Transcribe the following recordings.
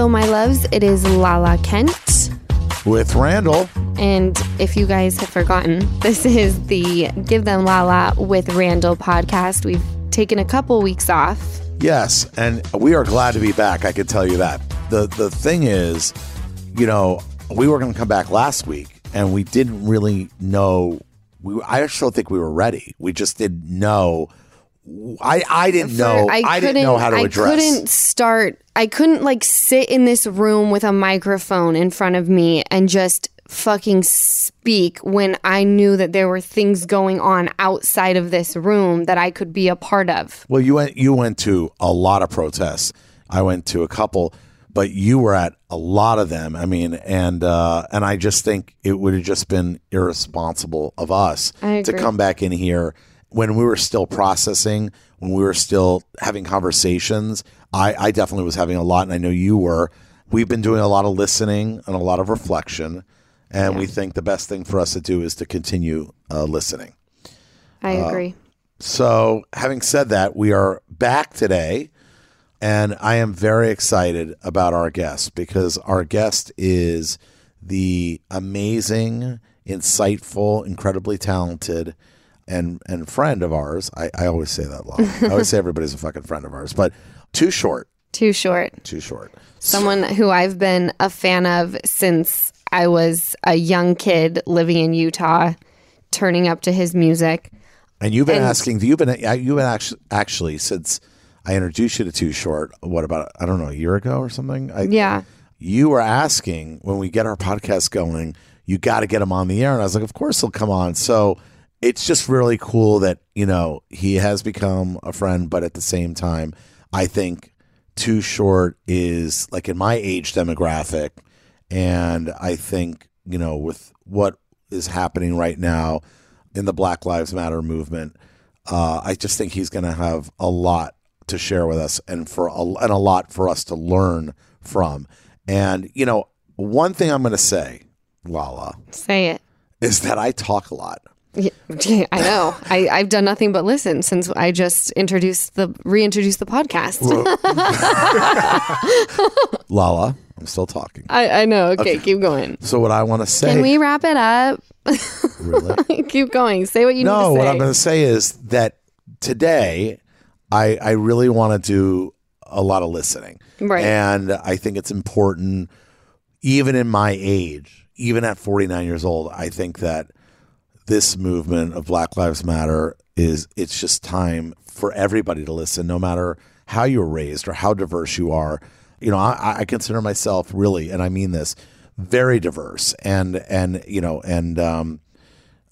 Hello, my loves. It is Lala Kent. with Randall. And if you guys have forgotten, this is the Give Them Lala with Randall podcast. We've taken a couple weeks off. Yes, and we are glad to be back. I can tell you that. the The thing is, you know, we were going to come back last week, and we didn't really know. We I don't think we were ready. We just didn't know. I I didn't know. I, didn't know how to address. I couldn't start. I couldn't like sit in this room with a microphone in front of me and just fucking speak when I knew that there were things going on outside of this room that I could be a part of. Well, you went you went to a lot of protests. I went to a couple, but you were at a lot of them. I mean, and uh, and I just think it would have just been irresponsible of us to come back in here when we were still processing, when we were still having conversations. I, I definitely was having a lot, and I know you were. We've been doing a lot of listening and a lot of reflection, and we think the best thing for us to do is to continue uh, listening. I Uh, agree. So, having said that, we are back today, and I am very excited about our guest because our guest is the amazing, insightful, incredibly talented, and and friend of ours. I, I always say that long. I always say everybody's a fucking friend of ours, but too short, Too short. too short. Someone who I've been a fan of since I was a young kid living in Utah, turning up to his music. And you've been And- asking, you've been you've been actually actually since I introduced you to Too Short. What about I don't know a year ago or something? I, Yeah. you were asking when we get our podcast going, you got to get him on the air. And I was like, of course he'll come on. So it's just really cool that, you know, he has become a friend, but at the same time, I think Too Short is like in my age demographic. And I think, you know, with what is happening right now in the Black Lives Matter movement, uh, I just think he's going to have a lot to share with us and for a, and a lot for us to learn from. And you know, one thing I'm going to say, Lala, Say it. is that I talk a lot. Yeah, I know. I, I've done nothing but listen since I just introduced the reintroduced the podcast. Lala, I'm still talking. I, I know. Okay, keep going. So what I want to say, Can we wrap it up? really? keep going. Say what you no, need to say. what I'm going to say is that today, I I really want to do a lot of listening, Right. And I think it's important, even in my age, even at 49 years old, I think that this movement of Black Lives Matter is it's just time for everybody to listen, no matter how you were raised or how diverse you are. You know, I, I consider myself really, and I mean this, very diverse, and and you know, and um,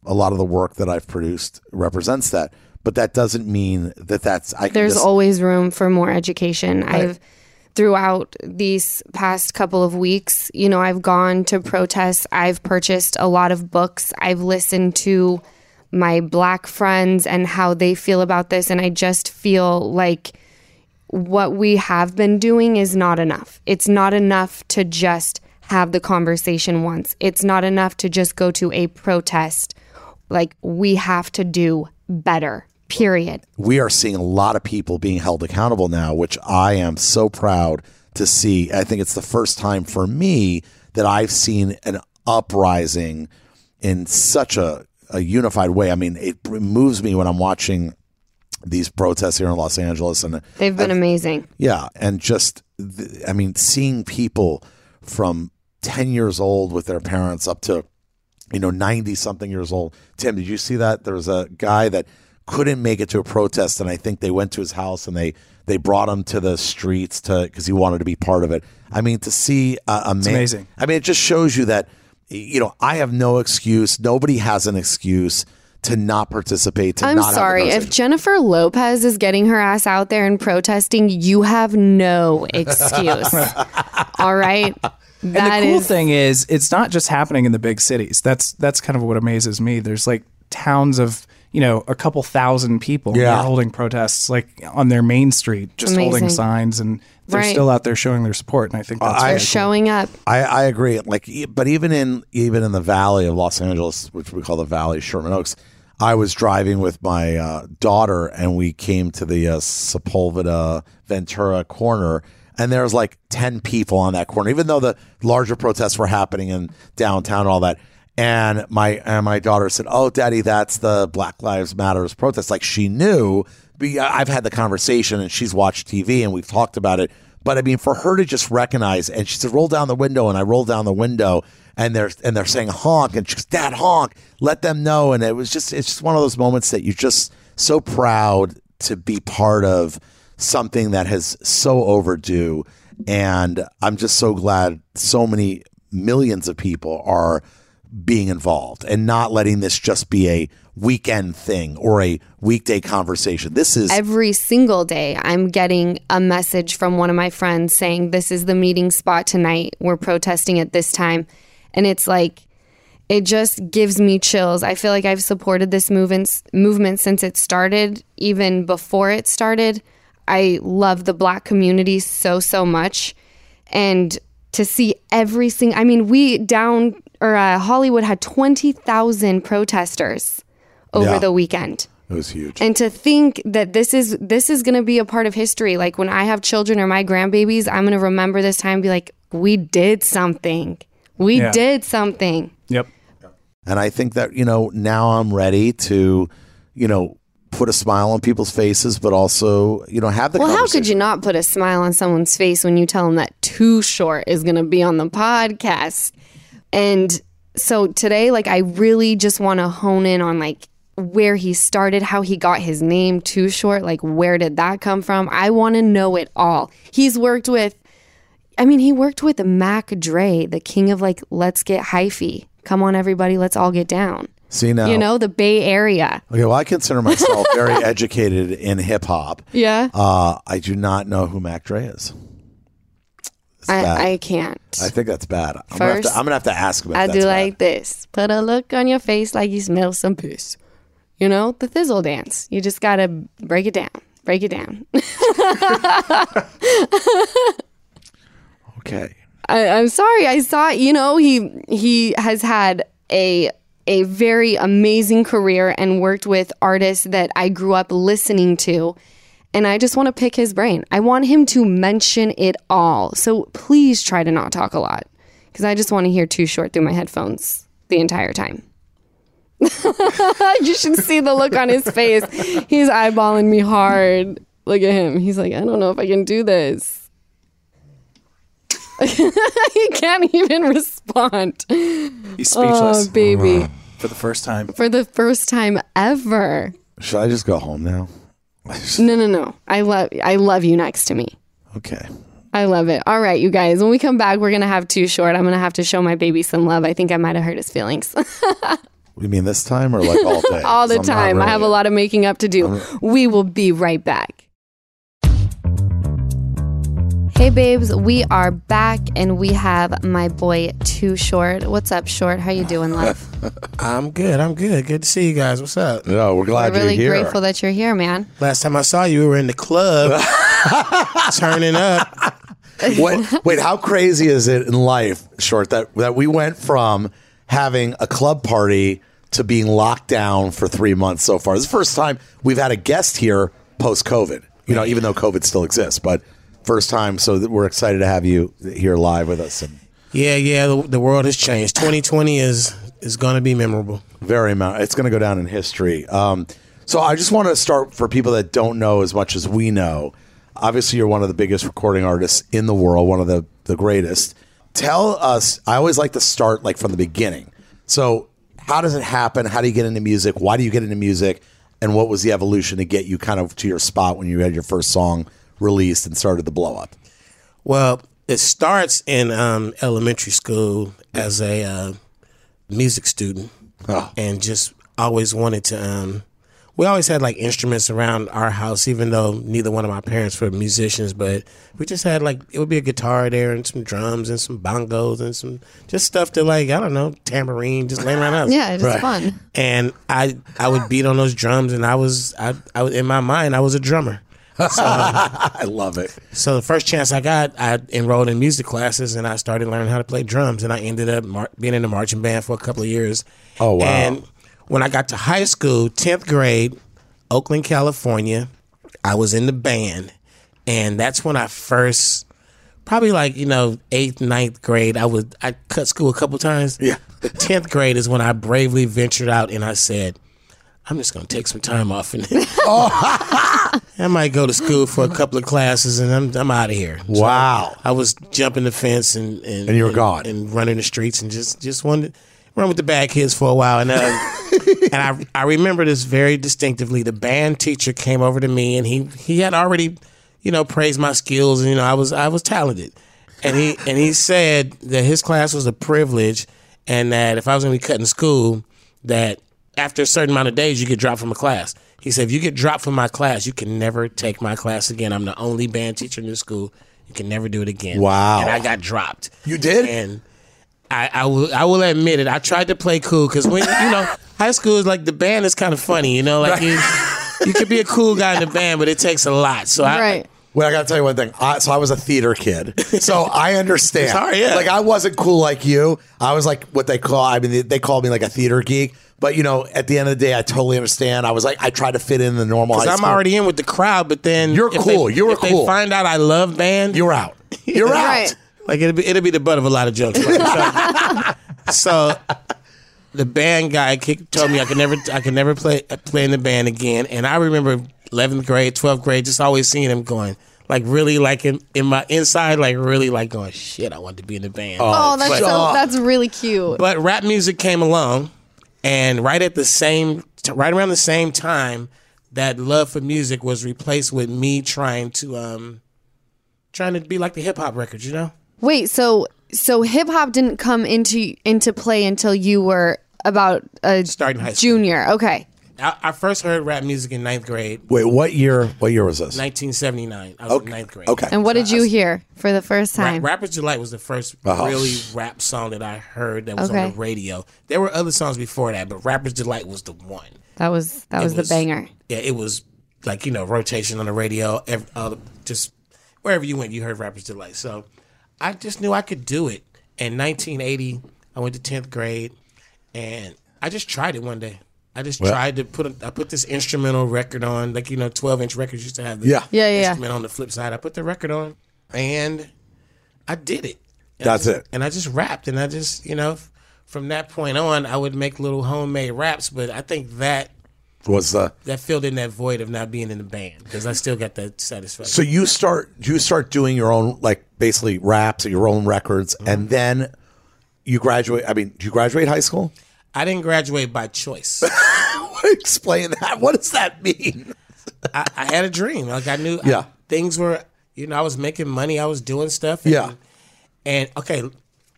a lot of the work that I've produced represents that. But that doesn't mean that that's I can There's just, always room for more education. I've throughout these past couple of weeks, you know, I've gone to protests, I've purchased a lot of books, I've listened to my black friends and how they feel about this and I just feel like what we have been doing is not enough. It's not enough to just have the conversation once. It's not enough to just go to a protest. Like we have to do better. Period. we are seeing a lot of people being held accountable now, which I am so proud to see. I think it's the first time for me that I've seen an uprising in such a, a unified way. I mean, it moves me when I'm watching these protests here in Los Angeles and They've been amazing. yeah, and just I mean, seeing people from ten years old with their parents up to you know ninety something years old. Tim, did you see that? There was a guy that couldn't make it to a protest, and I think they went to his house and they they brought him to the streets to because he wanted to be part of it. I mean, to see a, a man, amazing. I mean, it just shows you that you know I have no excuse. Nobody has an excuse to not participate. To I'm not have sorry. If. Jennifer Lopez is getting her ass out there and protesting, you have no excuse. All right. And That the cool is thing is, it's not just happening in the big cities. That's that's kind of what amazes me. There's like towns of you know a couple thousand people. Yeah. they're holding protests like on their main street, just holding signs, and they're Right. still out there showing their support. And I think that's I- really they're cool. showing up. I, I agree. Like, e- but even in even in the valley of Los Angeles, which we call the Valley, Sherman Oaks, I was driving with my uh, daughter, and we came to the uh, Sepulveda Ventura corner, and there was like 10 people on that corner, even though the larger protests were happening in downtown and all that. And my and my daughter said, "Oh, Daddy, that's the Black Lives Matters protest." Like she knew. I've had the conversation, and she's watched TV, and we've talked about it. But I mean, for her to just recognize, and she said, "Roll down the window," and I rolled down the window, and they're and they're saying honk, and she goes, "Dad, honk!" Let them know, and it was just it's just one of those moments that you're just so proud to be part of something that has so overdue, and I'm just so glad so many millions of people are being involved and not letting this just be a weekend thing or a weekday conversation. This is every single day I'm getting a message from one of my friends saying this is the meeting spot tonight. We're protesting at this time. And it's like it just gives me chills. I feel like I've supported this movement movement since it started, even before it started. I love the black community so so much and to see every single I mean we down or uh, Hollywood had 20,000 protesters over Yeah. the weekend it was huge. and to think that this is this is going to be a part of history like when i have children or my grandbabies i'm going to remember this time and be like we did something we Yeah. did something Yep. And I think that, you know, now I'm ready to, you know, put a smile on people's faces, but also, you know, have the well how conversation. could you not put a smile on someone's face when you tell them that too short is going to be on the podcast and so today like i really just want to hone in on like where he started how he got his name too short like where did that come from i want to know it all he's worked with I mean, he worked with Mac Dre, the king of like, let's get hyphy. Come on, everybody, let's all get down. See now. You know, the Bay Area. Okay, well, I consider myself very educated in hip hop. Yeah. Uh, I do not know who Mac Dre is. It's bad. I, I can't. I think that's bad. I'm gonna, have to, First, I'm gonna have to ask him. I do bad. like this. Put a look on your face like you smell some piss. You know, the thizzle dance. You just got to break it down. Break it down. Okay. I, I'm sorry. I saw. You know, he he has had a a very amazing career and worked with artists that I grew up listening to. And I just want to pick his brain. I want him to mention it all. So please try to not talk a lot because I just want to hear Too Short through my headphones the entire time. you should see the look on his face. He's eyeballing me hard. Look at him. He's like, I don't know if I can do this. he can't even respond. He's speechless Oh, baby. for the first time. For the first time ever. Should I just go home now? No, no, no. I love I love you next to me. Okay. I love it. All right, you guys. When we come back, we're gonna have too short. I'm gonna have to show my baby some love. I think I might have hurt his feelings You mean this time or like all day? all the I'm time. I have a lot of making up to do. We will be right back. Hey babes, we are back and we have my boy Too Short. What's up, Short? How you doing, love? I'm good. I'm good. Good to see you guys. What's up? No, we're glad We're really you're here. grateful that you're here, man. Last time I saw you, we were in the club, turning up. wait, wait, how crazy is it in life, short that that we went from having a club party to being locked down for three months so far? This is the first time we've had a guest here post COVID. You know, even though COVID still exists, but first time. So we're excited to have you here live with us and Yeah, yeah. The, the world has changed. 2020 is is going to be memorable. very amount. It's going to go down in history. Um, so I just want to start for people that don't know as much as we know. Obviously, you're one of the biggest recording artists in the world, one of the the greatest. Tell us. I always like to start like from the beginning. So how does it happen? How do you get into music? Why do you get into music? And what was the evolution to get you kind of to your spot when you had your first song released and started to blow up? Well, it starts in um, elementary school as a uh, music student, Oh. and just always wanted to. Um, we always had like instruments around our house, even though neither one of my parents were musicians. But we just had like it would be a guitar there and some drums and some bongos and some just stuff to like I don't know tambourine, just laying around the house. Yeah, it's fun. and I I would beat on those drums, and I was I I was in my mind I was a drummer. I love it. So the first chance I got, I enrolled in music classes, and I started learning how to play drums, and I ended up mar- being in the marching band for a couple of years. Oh, wow. And when I got to high school, tenth grade, Oakland, California, I was in the band, and that's when I first probably like you know eighth, ninth grade. I would I cut school a couple times. Yeah. The tenth grade is when I bravely ventured out and I said, I'm just gonna take some time off and I might go to school for a couple of classes and I'm I'm out of here. So Wow. I was jumping the fence and and, And you were gone. and running the streets and just just wanted to run with the bad kids for a while and uh, and I I remember this very distinctively. The band teacher came over to me and he he had already you know praised my skills and you know I was I was talented and he and he said that his class was a privilege and that if I was going to be cutting school that after a certain amount of days you get dropped from a class. He said if you get dropped from my class you can never take my class again. I'm the only band teacher in this school. You can never do it again. Wow. And I got dropped. You did? And I, I will I will admit it. I tried to play cool because when you know high school is like the band is kind of funny. You know, like you you could be a cool guy in the band, but it takes a lot. So I, right. Well, I got to tell you one thing. I, so I was a theater kid, so I understand. hard, yeah. Like I wasn't cool like you. I was like what they call. I mean, they, they called me like a theater geek. But you know, at the end of the day, I totally understand. I was like, I tried to fit in the normal. High Because I'm school. already in with the crowd, but then You're if cool. They, You were if cool. They find out I love band. You're out. You're out. Right. like it'll be it'll be the butt of a lot of jokes. right? so, so the band guy told me I could never I could never play play in the band again. And I remember 11th grade, 12th grade, just always seeing him going. Like really, like in, in my inside, like really, like going, shit. I want to be in the band. Oh, oh that's But- so that's really cute. But rap music came along, and right at the same, right around the same time, that love for music was replaced with me trying to, um, trying to be like the hip hop records, you know. Wait, so so hip hop didn't come into into play until you were about a Starting high school. junior. Okay. I, I first heard rap music in ninth grade, Wait, what year? What year was this? 1979. I was in ninth grade. Okay. And what did you hear for the first Ra- time? Rapper's Delight was the first Oh. really rap song that I heard that was on the radio. There were other songs before that, but Rapper's Delight was the one. That was that was, was- the banger. Yeah, it was like you know rotation on the radio. Every, uh, just wherever you went, you heard Rapper's Delight. So I just knew I could do it. In 1980, I went to 10th grade, and I just tried it one day. I just tried to put a, I put this instrumental record on, like you know, 12 inch records used to have the Yeah. Yeah, yeah, yeah. instrument on the flip side. I put the record on, and I did it. And That's it. And I just rapped, and I just you know, from that point on, I would make little homemade raps. But I think that Was the that filled in that void of not being in the band because I still got that satisfaction. so you start you start doing your own like basically raps or your own records, Mm-hmm. and then you graduate. I mean, do you graduate high school? I didn't graduate by choice. Explain that. What does that mean? I, I had a dream. Like I knew Yeah. I- things were, you know, I was making money. I was doing stuff. And, Yeah. And okay,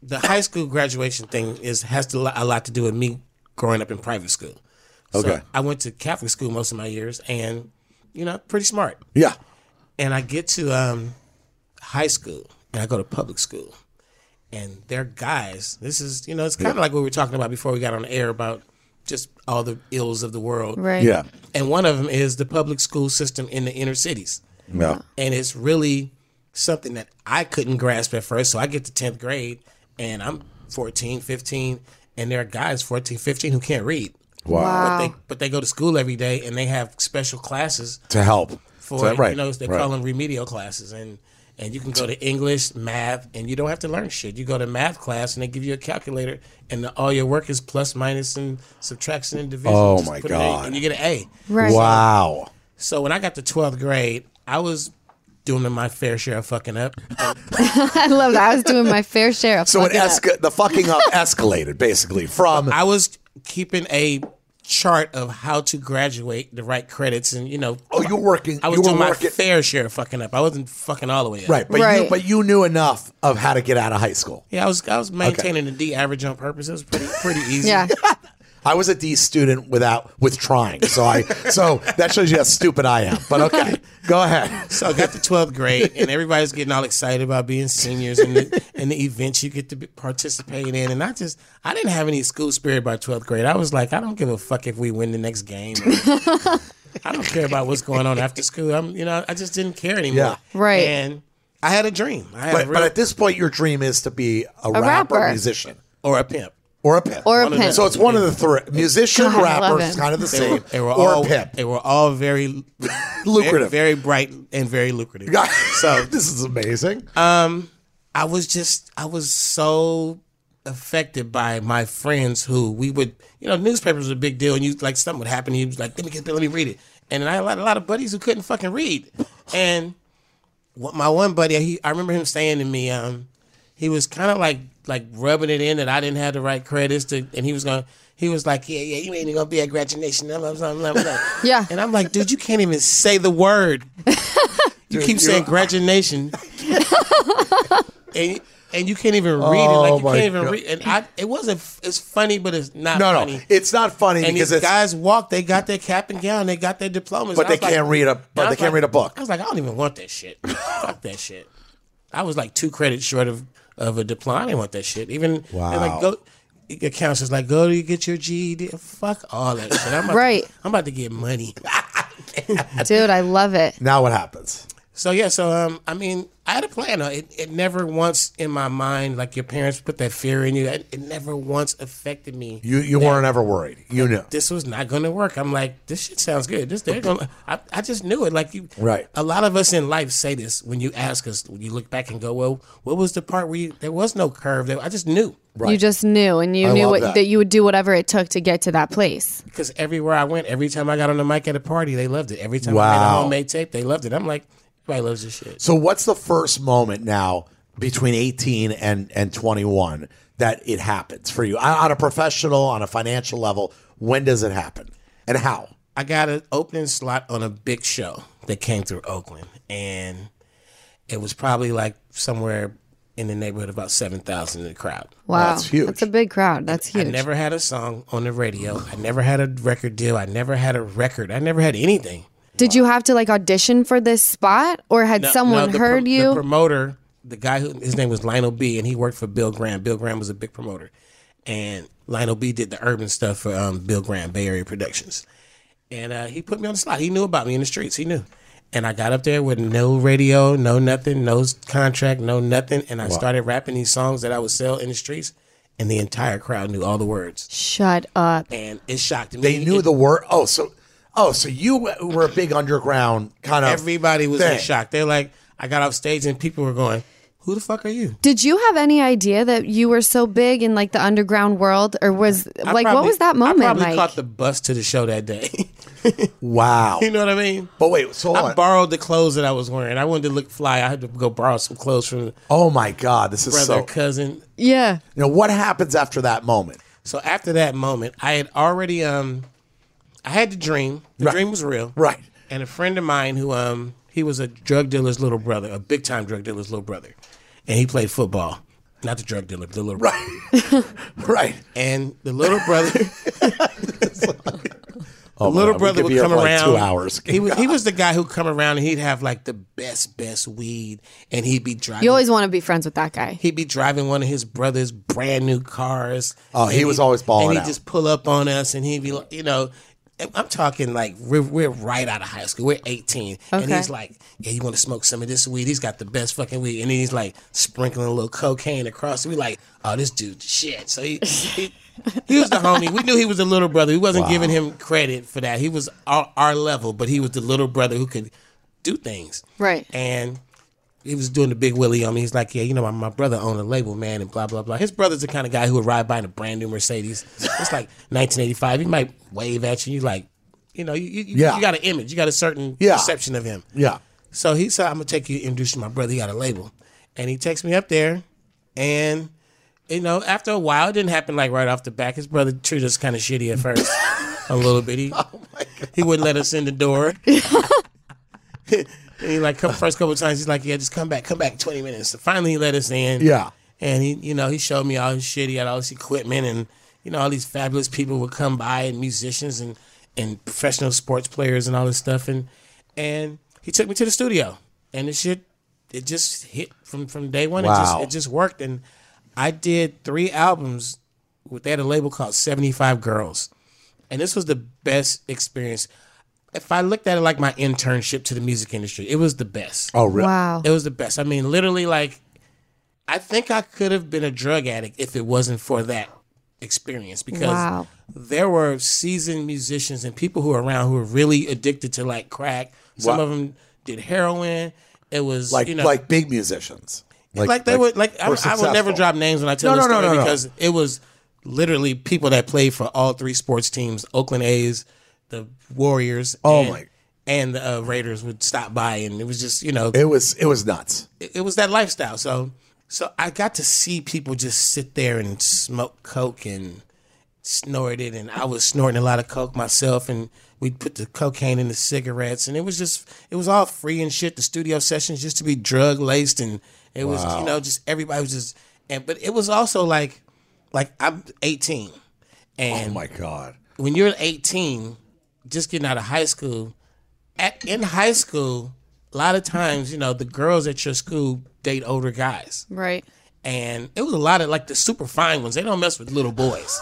the high school graduation thing is has to, a lot to do with me growing up in private school. So Okay. I went to Catholic school most of my years, and you know, pretty smart. Yeah. and I get to um, high school and I go to public school, and they're guys. This is you know it's kind of like what we were talking about before we got on the air about just all the ills of the world. Right. Yeah. And one of them is the public school system in the inner cities, Yeah. and it's really something that I couldn't grasp at first. So I get to tenth grade, and I'm 14, 15, and there are guys 14, 15 who can't read. Wow. Wow. But they but they go to school every day and they have special classes To help. for So- right. you know they right. call them remedial classes and and you can go to English, math, and you don't have to learn shit. You go to math class and they give you a calculator, and the, all your work is plus, minus, and subtraction and division. Oh, Just my put in, God. And you get an A. Right. Wow. So when I got to twelfth grade, I was doing my fair share of fucking up. I love that. I was doing my fair share of So it fucking up. esca- the fucking up escalated basically from I was keeping a chart of how to graduate the right credits, and you know, oh you're working I was you were doing my fair share of fucking up. I wasn't fucking all the way up. right but you Right. but you knew enough of how to get out of high school. Yeah, I was I was maintaining the D average on purpose. It was pretty pretty easy. Yeah. I was a D student without with trying. So I so that shows you how stupid I am. But okay, go ahead. So I got to 12th grade, and everybody's getting all excited about being seniors and the, and the events you get to be, participate in. And I just, I didn't have any school spirit by 12th grade. I was like, I don't give a fuck if we win the next game. I don't care about what's going on after school. I'm, you know, I just didn't care anymore. Yeah. Right. And I had a dream. I had But a real, but at this point, your dream is to be a, rapper, rapper. musician, or a pimp. Or a pimp. Or a One pimp. so it's one of the three: musician, God, I love rapper, is it. kind of the They were, same, they were or all a pimp. They were all very Lucrative. very, very bright and very lucrative. So this is amazing. Um, I was just I was so affected by my friends who we would you know newspapers was a big deal and you like something would happen and he was like let me get let me read it and I had a lot, a lot of buddies who couldn't fucking read and what my one buddy he I remember him saying to me um he was kind of like like rubbing it in that I didn't have the right credits to and he was going he was like yeah yeah you ain't even gonna be at graduation blah, blah, blah, blah. Yeah. and I'm like dude you can't even say the word you keep saying graduation and and you can't even read it. Like Oh you my can't even God. read. And I, it wasn't. It's funny, but it's not No, no, funny. it's not funny and because these it's. guys walk. They got their cap and gown. They got their diplomas. But they like- can't read a- but they can't like- read a book. I was like, I don't even want that shit. Fuck that shit. I was like two credits short of of a diploma. I didn't want that shit. Even Wow. like go. Your counselor's like, go to get your GED. Fuck all that shit. I'm about Right. To, I'm about to get money. Dude, I love it. now what happens? So yeah, so um, I mean, I had a plan. It, it never once in my mind, like your parents put that fear in you. It, it never once affected me. You you weren't ever worried. You knew. This was not going to work. I'm like, this shit sounds good. This they're gonna. I, I just knew it. Like you, Right. A lot of us in life say this when you ask us. When you look back and go, well, what was the part where you, there was no curve? There, I just knew Right. You just knew, and you I knew what, that. that. you would do whatever it took to get to that place. because everywhere I went, every time I got on the mic at a party, they loved it. Every time I made a homemade tape, they loved it. I'm like, everybody loves this shit. So what's the first moment now between 18 and and 21 that it happens for you on on a professional, on a financial level? When does it happen, and how? I got an opening slot on a big show that came through Oakland, and it was probably like somewhere in the neighborhood of about seven thousand in the crowd. Wow, That's huge. That's a big crowd. That's huge. I never had a song on the radio. I never had a record deal. I never had a record. I never had anything. Did you have to like audition for this spot, or had No- someone no, the heard pro- you? The promoter, the guy who his name was Lionel Bea, and he worked for Bill Graham. Bill Graham was a big promoter, and Lionel Bea did the urban stuff for um, Bill Graham, Bay Area Productions, and uh, he put me on the slot. He knew about me in the streets. He knew, and I got up there with no radio, no nothing, no contract, no nothing, and I started rapping these songs that I would sell in the streets, and the entire crowd knew all the words, Shut up. and it shocked me. They knew It- the word. Oh, so oh, so you were a big underground kind of. Everybody was in shock. They're like, I got off stage and people were going, "Who the fuck are you?" Did you have any idea that you were so big in like the underground world, or was I like what was that moment I probably like? caught the bus to the show that day. Wow. you know what I mean? But wait, so I on. borrowed the clothes that I was wearing. I wanted to look fly. I had to go borrow some clothes from oh my God, this is brother, so. cousin. yeah. You know what happens after that moment? So after that moment, I had already um, I had the dream. The Right. dream was real. Right. And a friend of mine who um, he was a drug dealer's little brother, a big time drug dealer's little brother, and he played football. Not the drug dealer, the little brother. Right. right. And the little brother. Oh, little man, we brother could would come for like around. Two hours. He was he was the guy who'd come around and he'd have like the best best weed, and he'd be driving. You always want to be friends with that guy. he'd be driving one of his brother's brand new cars. Oh, he was always balling And he'd out. just pull up on us, and he'd be like, you know. I'm talking like we're, we're right out of high school. We're 18, and he's like, "Yeah, you want to smoke some of this weed? He's got the best fucking weed." And then he's like sprinkling a little cocaine across. We're like, "Oh, this dude, shit." So he, he he was the homie. We knew he was the little brother. We wasn't giving him credit for that. He was our, our level, but he was the little brother who could do things. Right. And he was doing the big willie on me. He's like, yeah, you know, my, my brother owned a label, man, and blah blah blah. His brother's the kind of guy who would ride by in a brand new Mercedes. It's like 1985. He might wave at you. You like, you know, you you, Yeah. you got an image. You got a certain Yeah. perception of him. Yeah. So he said, I'm gonna take you introduce you to my brother. He got a label, and he takes me up there, and you know, after a while, it didn't happen like right off the back. His brother treated us kind of shitty at first, a little bit. He oh he wouldn't let us in the door. and he like come first couple of times, he's like, "Yeah, just come back, come back, twenty minutes." So finally, he let us in. Yeah. and he you know he showed me all his shit. He had all this equipment, and you know all these fabulous people would come by, and musicians and and professional sports players and all this stuff, and and he took me to the studio, and the shit it just hit from from day one. It Wow. just it just worked, and I did three albums. With they had a label called Seventy Five Girls, and this was the best experience. If I looked at it like my internship to the music industry, it was the best. Oh, really? Wow. It was the best. I mean, literally, like, I think I could have been a drug addict if it wasn't for that experience because Wow. there were seasoned musicians and people who were around who were really addicted to like crack. Some Wow. of them did heroin. It was Like you know like big musicians. like, they would like I, I would never drop names when I tell No, the no, no, story no, no. because it was literally people that played for all three sports teams: Oakland A's, the Warriors, Oh, and, my. and the uh, Raiders would stop by, and it was just you know It was it was nuts. it, it was that lifestyle. So so I got to see people just sit there and smoke coke and snort it, and I was snorting a lot of coke myself, and we'd put the cocaine in the cigarettes, and it was just it was all free and shit. The studio sessions just to be drug laced, and it was you know just everybody was just and but it was also like like I'm 18, and Oh my god. when you're 18, just getting out of high school, at in high school, a lot of times, you know, the girls at your school date older guys. Right. And it was a lot of like the super fine ones. They don't mess with little boys.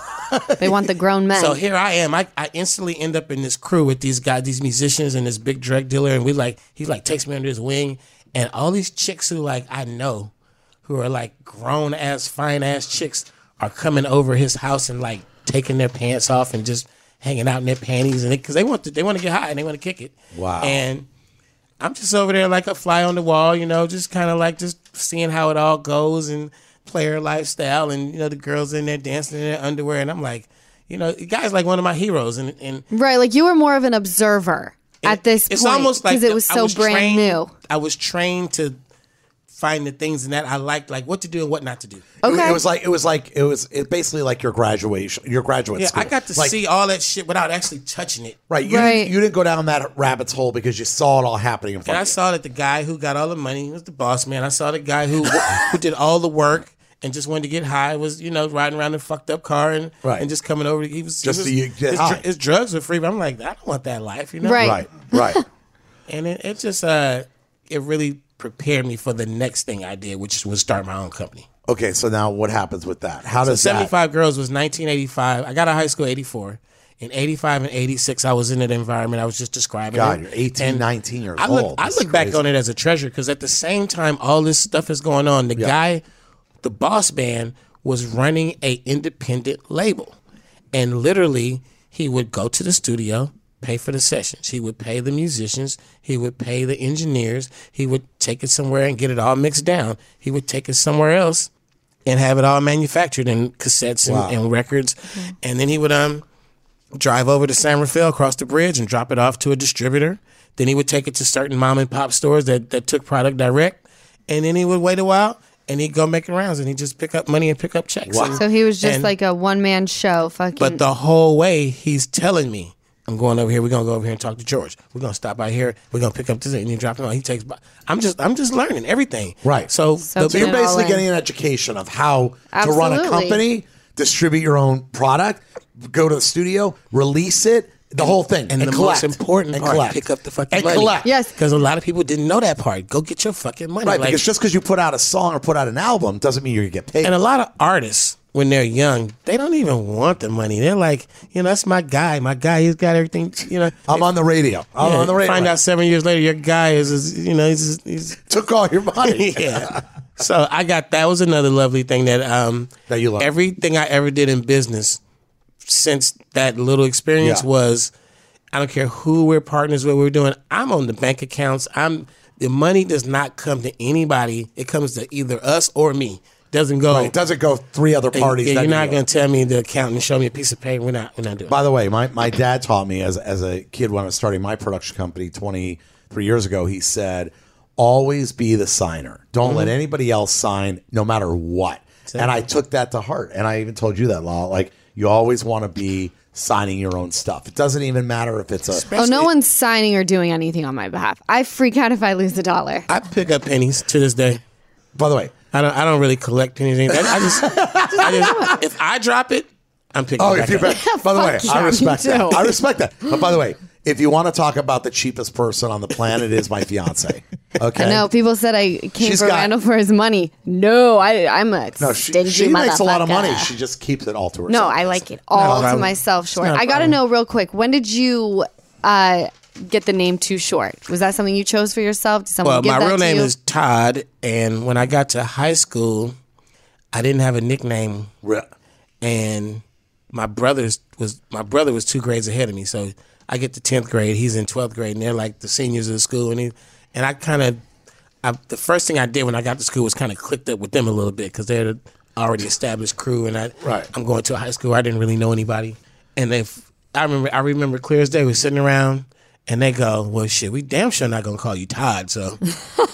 They want the grown men. So here I am. I, I instantly end up in this crew with these guys, these musicians, and this big drug dealer. And we like, he like takes me under his wing, and all these chicks who like I know, who are like grown ass, fine ass chicks, are coming over his house and like taking their pants off and just hanging out in their panties, and because they want to, they want to get high and they want to kick it. Wow. And I'm just over there like a fly on the wall, you know, just kind of like just seeing how it all goes and player lifestyle, and you know the girls in there dancing in their underwear, and I'm like, you know, guy's like one of my heroes, and and right. Like you were more of an observer at this it's point almost like because it was I so brand trained, new. I was trained to find the things in that I liked, like what to do and what not to do. It- Okay. It, was like it was like it was it basically like your graduation, your graduate Yeah, school. I got to Like, see all that shit without actually touching it. Right, you, Right. Didn't, you didn't go down that rabbit's hole because you saw it all happening in And front I of you. saw that the guy who got all the money was the boss man. I saw the guy who who did all the work and just wanted to get high was you know riding around in a fucked up car and Right. and just coming over. He was Just he to was, get his, high. his drugs were free, but I'm like I don't want that life, you know. Right. Right, right. And it, it just uh it really prepared me for the next thing I did, which was start my own company. okay, so now what happens with that? How So does that? 75 Girls was 1985. I got out of high school 84. In 85 and 86, I was in that environment I was just describing. God, it. you're 18, And 19 years I look, old. I That's look back on it as a treasure because at the same time all this stuff is going on, the guy, the boss man, was running a independent label, and literally he would go to the studio, pay for the sessions, he would pay the musicians, he would pay the engineers, he would take it somewhere and get it all mixed down, he would take it somewhere else and have it all manufactured in cassettes and, Wow. and records, and then he would um drive over to San Rafael, cross the bridge, and drop it off to a distributor. Then he would take it to certain mom and pop stores that, that took product direct. And then he would wait a while and he'd go making rounds and he'd just pick up money and pick up checks. And- So he was just and- like a one man show. Fucking. But the whole way he's telling me, I'm going over here. We're gonna go over here and talk to George. We're gonna stop by here. We're gonna pick up this and you drop it on. He takes. by- I'm just. I'm just learning everything. Right. So, So the- you're Put it all basically getting an education of how to run a company, distribute your own product, go to the studio, release it, the whole thing, and, and, the collect, most important and part, collect. pick up the fucking and money. collect. Yes. because a lot of people didn't know that part. Go get your fucking money. Right, Like- because just because you put out a song or put out an album doesn't mean you're gonna get paid. And a lot of artists, when they're young, they don't even want the money. They're like, you know, that's my guy. My guy, he's got everything. You know, I'm on the radio. I'm Yeah, on the radio. Find out seven years later, your guy is, is you know, he's, he's took all your money. yeah. So I got that was another lovely thing that um That you love. Everything I ever did in business since that little experience Yeah. was I don't care who we're partners with, we're doing. I'm on the bank accounts. I'm the money does not come to anybody. It comes to either us or me. Doesn't go. It doesn't go three other parties? Yeah, parties. you're not going to tell me the accountant and show me a piece of paper. We're not. We're not doing. By the way, my, my dad taught me as as a kid when I was starting my production company 23 years ago. He said, "Always be the signer. Don't let mm-hmm. anybody else sign, no matter what." And I took that to heart. And I even told you that, Law. Like you always want to be signing your own stuff. It doesn't even matter if it's a oh, no one's signing or doing anything on my behalf. I freak out if I lose a dollar. I pick up pennies to this day. By the way, I don't. I don't really collect anything. I, I just. I just. If I drop it, I'm picking. Oh, it if back you're up. by the way, Fuck I yeah, respect me that. too. I respect that. But by the way, if you want to talk about the cheapest person on the planet, is my fiance. Okay. I know people said I came She's for got- Randall for his money. No, I, I'm a No, she, stingy she makes a lot of money. motherfucker. She just keeps it all to herself. No, I like it all to problem. myself. Short. I got to know real quick. When did you uh, get the name Too Short? Was that something you chose for yourself? Did someone Well, give my that real to name you? is Todd, and when I got to high school, I didn't have a nickname, Re- and my brother's was my brother was two grades ahead of me. So I get to tenth grade, he's in twelfth grade, and they're like the seniors of the school, and he, and I kind of I, the first thing I did when I got to school was kind of clicked up with them a little bit because they're the already established crew, and I Right. I'm going to a high school I didn't really know anybody, and they I remember I remember clear as day. We are sitting around, and they go, "Well, shit, we damn sure not gonna call you Todd." So,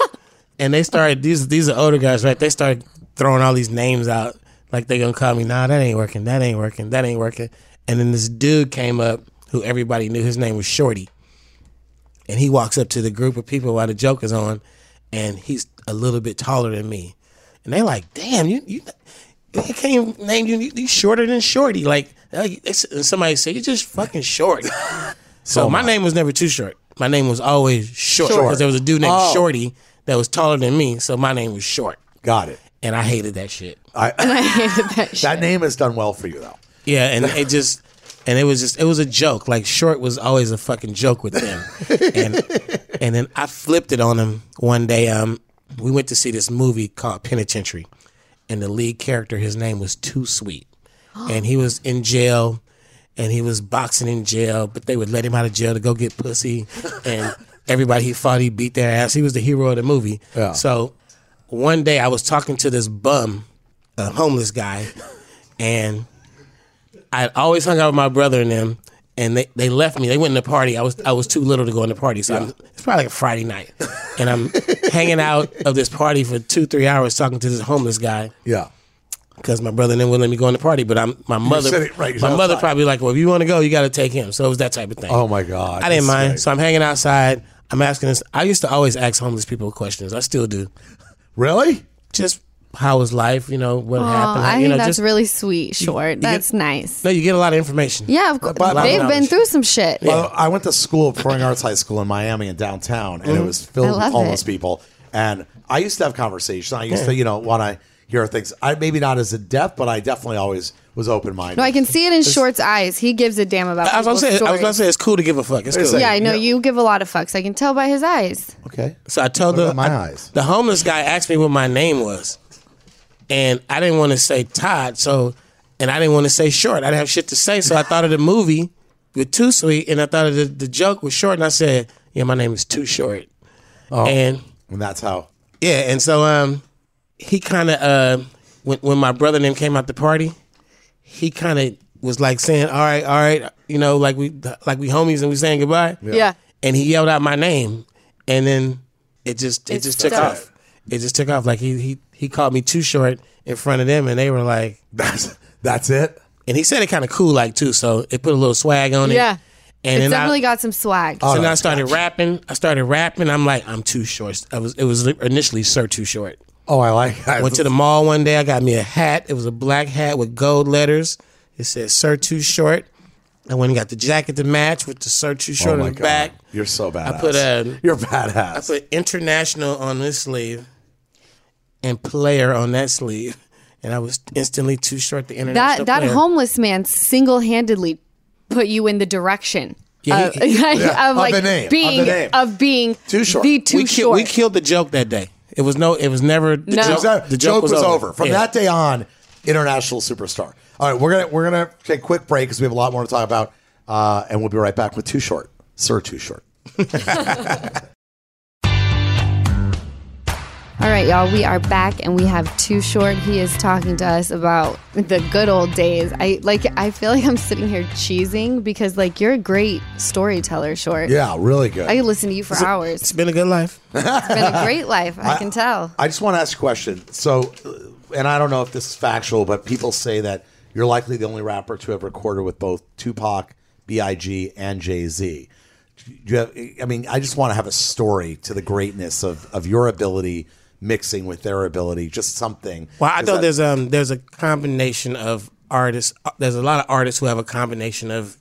and they started these these are older guys, right? They started throwing all these names out like they gonna call me. Nah, that ain't working. That ain't working. That ain't working. And then this dude came up who everybody knew. His name was Shorty and he walks up to the group of people while the joke is on, and he's a little bit taller than me, and they like, "Damn, you you." I can't even name you. You shorter than Shorty. Like uh, and somebody said, "You're just fucking short." so my name was never too short. My name was always short Short. because there was a dude named Oh. Shorty that was taller than me. So my name was short, Got it. and I hated that shit. I hated that shit. That name has done well for you though. Yeah, and it just and it was just it was a joke. Like short was always a fucking joke with them. and and then I flipped it on him one day. Um we went to see this movie called Penitentiary. And the lead character, his name was Too Sweet. And he was in jail and he was boxing in jail, but they would let him out of jail to go get pussy. And everybody he fought, he beat their ass. He was the hero of the movie. Yeah. So one day I was talking to this bum, a homeless guy, and I always hung out with my brother and them, and they, they left me. They went in the party. I was I was too little to go in the party, so I'm, it's probably like a Friday night, and I'm hanging out of this party for two three hours talking to this homeless guy Yeah. Because my brother and them wouldn't let me go in the party. But I'm my mother. sitting right my mother probably like, well, if you want to go, you got to take him. So it was that type of thing. Oh my God. I didn't mind. great. So I'm hanging outside. I'm asking this. I used to always ask homeless people questions. I still do. Really? Just how was life? You know what Oh, happened? I you think know, that's just really sweet, short. That's nice. no. You get a lot of information. Yeah, of course. But- but- They've but- been through some shit. Well, I went to school at Performing Arts High School in Miami in downtown, and it mm. was filled with homeless it. people. And I used to have conversations. I used to, you know, want to hear things. I maybe not as in depth, but I definitely always was open minded. No, I can see it in Short's eyes. He gives a damn about. I was gonna say. I was gonna say it's cool to give a fuck. It's It's cool. Yeah, I know Yeah. you give a lot of fucks. I can tell by his eyes. Okay. So I told What the my I- eyes? the homeless guy asked me what my name was, and I didn't want to say Todd. So, and I didn't want to say short. I didn't have shit to say. So I thought of the movie with Too Sweet, and I thought of the, the joke was short, and I said, "Yeah, my name is Too Short." Oh. And And that's how. yeah, and so um, he kind of uh, when when my brother and them came out the party, he kind of was like saying, "All right, all right," you know, like we like we homies and we saying goodbye. Yeah. And he yelled out my name, and then it just it, It just took stuck. off. It just took off. Like he he he called me too short in front of them, and they were like, That's that's it. and he said it kind of cool like too, so it put a little swag on it. Yeah. And It's then definitely I, got some swag. so then I started rapping. I started rapping. I'm like, I'm too short. I was it was initially Sir Too Short. Oh, I like. I Went to the mall one day. I got me a hat. It was a black hat with gold letters. It said "Sir Too Short." I went and got the jacket to match with the "Sir Too Oh Short" my on the god, back. you're so badass. I put, um, you're badass. I put "International" on this sleeve and "Player" on that sleeve, and I was instantly too short. The international that that player. homeless man single handedly put you in the direction. Yeah, of, he- Yeah, of of like the name, of being the name. of being Too short. The too we, ki- short. we killed the joke that day. It was no. It was never. The No. joke, That- the joke, was, over. From Yeah. that day on, international superstar. All right, we're gonna we're gonna take a quick break because we have a lot more to talk about, uh, and we'll be right back with Too Short, Sir Too Short. All right, y'all, we are back and we have Too Short. He is talking to us about the good old days. I like I feel like I'm sitting here cheesing because like you're a great storyteller, Short. Yeah, really good. I could listen to you for hours. It's been a good life. It's been a great life, I can tell. I just want to ask a question. So, uh, and I don't know if this is factual, but people say that you're likely the only rapper to have recorded with both Tupac, B.I.G., and Jay Z. You have, I mean, I just want to have a story to the greatness of, of your ability mixing with their ability, just something. Well, I know that- there's um there's a combination of artists. uh, There's a lot of artists who have a combination of,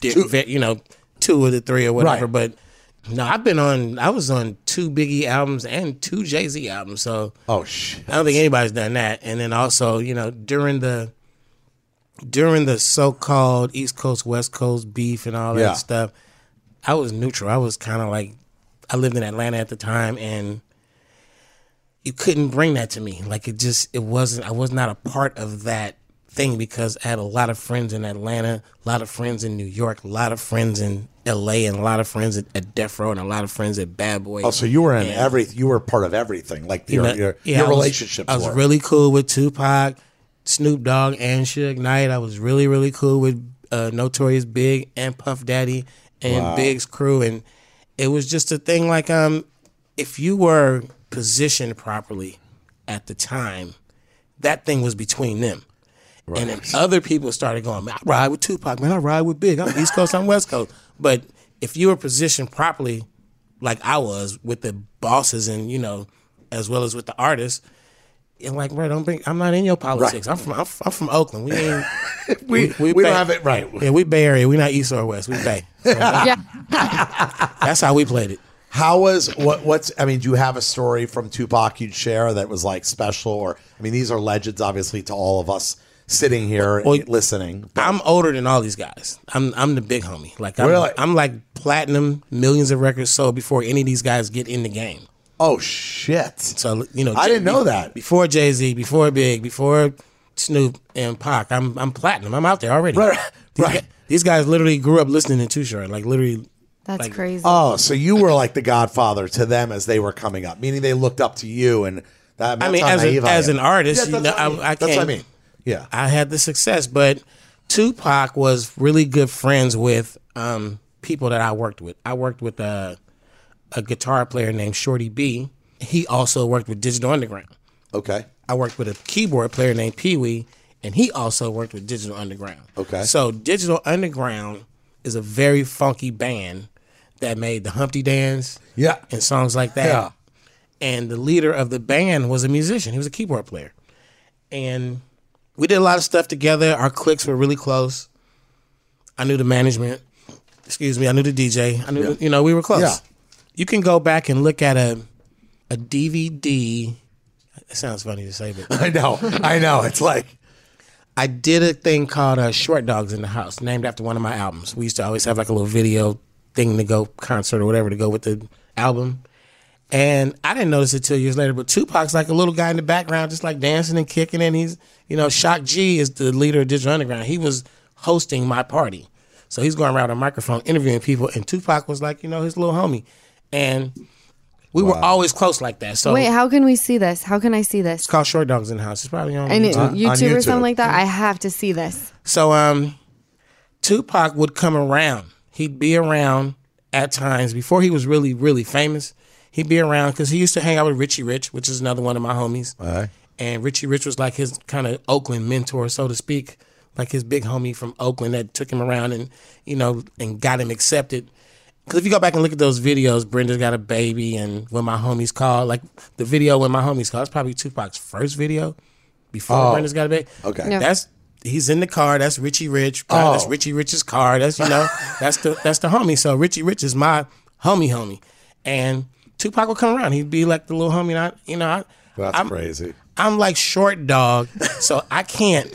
Two- you know, two of the three or whatever. Right. But no, I've been on. I was on two Biggie albums and two Jay Z albums. So Oh shit! I don't think anybody's done that. And then also, you know, during the during the so-called East Coast West Coast beef and all that Yeah. stuff, I was neutral. I was kind of like I lived in Atlanta at the time and you couldn't bring that to me. Like it just it wasn't I was not a part of that thing because I had a lot of friends in Atlanta, a lot of friends in New York, a lot of friends in L.A., and a lot of friends at, at Death Row, and a lot of friends at Bad Boy. Oh, so you were in And, every. You were part of everything. Like your you know, your, yeah, your I was- relationships. I was really cool with Tupac, Snoop Dogg, and Suge Knight. I was really really cool with uh, Notorious Big and Puff Daddy and Wow. Big's crew, and it was just a thing. Like um, if you were positioned properly at the time, that thing was between them. And then other people started going, man, I ride with Tupac, man, I ride with Big. I'm East Coast, I'm West Coast. But if you were positioned properly, like I was with the bosses and, you know, as well as with the artists, you're like, bro, don't bring, I'm not in your politics. I'm from I'm, I'm from Oakland. We ain't, we we, Bay- don't have it right. yeah, we Bay Area. We not East or West. We Bay. So Yeah. that's how we played it. How was what? What's? I mean, do you have a story from Tupac you'd share that was like special? Or I mean, these are legends, obviously, to all of us sitting here Well, listening. But I'm older than all these guys. I'm I'm the big homie. Like I'm, Really? I'm like platinum, millions of records sold before any of these guys get in the game. oh shit! So you know, I didn't know that. before Jay Z, before Big, before Snoop and Pac. I'm I'm platinum. I'm out there already. Right, These, right. guys, these guys literally grew up listening to Too Short. Like literally, That's Like, crazy. Oh, so you were like the godfather to them as they were coming up, meaning they looked up to you, and that. I mean, as, a, naive I as an artist, Yeah, you that's know, what I, mean. I, I that's what I mean. Yeah, I had the success, but Tupac was really good friends with um, people that I worked with. I worked with a, a guitar player named Shorty B. He also worked with Digital Underground. okay. I worked with a keyboard player named Pee Wee, and he also worked with Digital Underground. Okay. So Digital Underground is a very funky band that made the Humpty Dance Yeah. and songs like that. Yeah. And the leader of the band was a musician. He was a keyboard player. And we did a lot of stuff together. Our cliques were really close. I knew the management. Excuse me. I knew the DJ. I knew, you know, we were close. Yeah. You can go back and look at a a DVD. It sounds funny to say, but I know, I know. It's like I did a thing called uh, Short Dogs in the House, named after one of my albums. We used to always have like a little video thing to go concert or whatever to go with the album. And I didn't notice it till years later, but Tupac's like a little guy in the background, just like dancing and kicking. And he's, you know, Shock G is the leader of Digital Underground. He was hosting my party. So he's going around a microphone interviewing people. And Tupac was like, you know, his little homie. And we were always close like that. So Wait, how can we see this? How can I see this? it's called Short Dogs in the House. It's probably on And YouTube. it, on YouTube, or YouTube. something like that? I have to see this. So um Tupac would come around. He'd be around at times before he was really, really famous. He'd be around because he used to hang out with Richie Rich, which is another one of my homies. right. And Richie Rich was like his kind of Oakland mentor, so to speak, like his big homie from Oakland that took him around and you know and got him accepted. Because if you go back and look at those videos, Brenda's got a baby, and when my homies called, like the video when my homies called, it's probably Tupac's first video before Oh. Brenda's got a baby. Okay. Yeah. that's he's in the car. That's Richie Rich. Probably That's Oh. Richie Rich's car. That's you know that's the that's the homie. So Richie Rich is my homie, homie, and Tupac would come around. He'd be like the little homie. And I, you know, I, That's I'm, crazy. I'm like short dog, so I can't,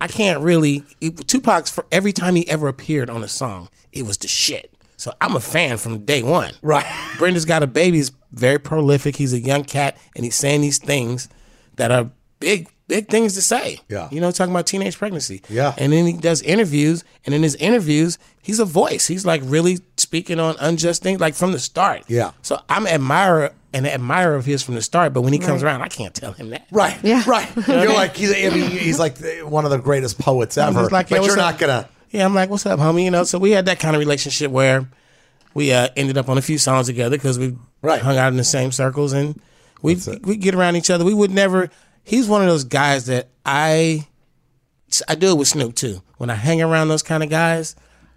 I can't really. Tupac's for every time he ever appeared on a song, it was the shit. So I'm a fan from day one. Right. Brenda's got a baby. He's very prolific. He's a young cat, and he's saying these things that are big, big things to say. Yeah. You know, talking about teenage pregnancy. Yeah. And then he does interviews, and in his interviews, he's a voice. He's like really speaking on unjust things, like from the start. Yeah. So I'm admirer an admirer of his from the start, but when he comes around, I can't tell him that. Right. Yeah. Right. You're like he's. I mean, he's like one of the greatest poets ever. just like, but you're what's not up? gonna. Yeah, I'm like, what's up, homie? You know, so we had that kind of relationship where we uh, ended up on a few songs together because we Right. hung out in the same circles and we it. we get around each other. We would never. He's one of those guys that I I do it with Snoop too. When I hang around those kind of guys,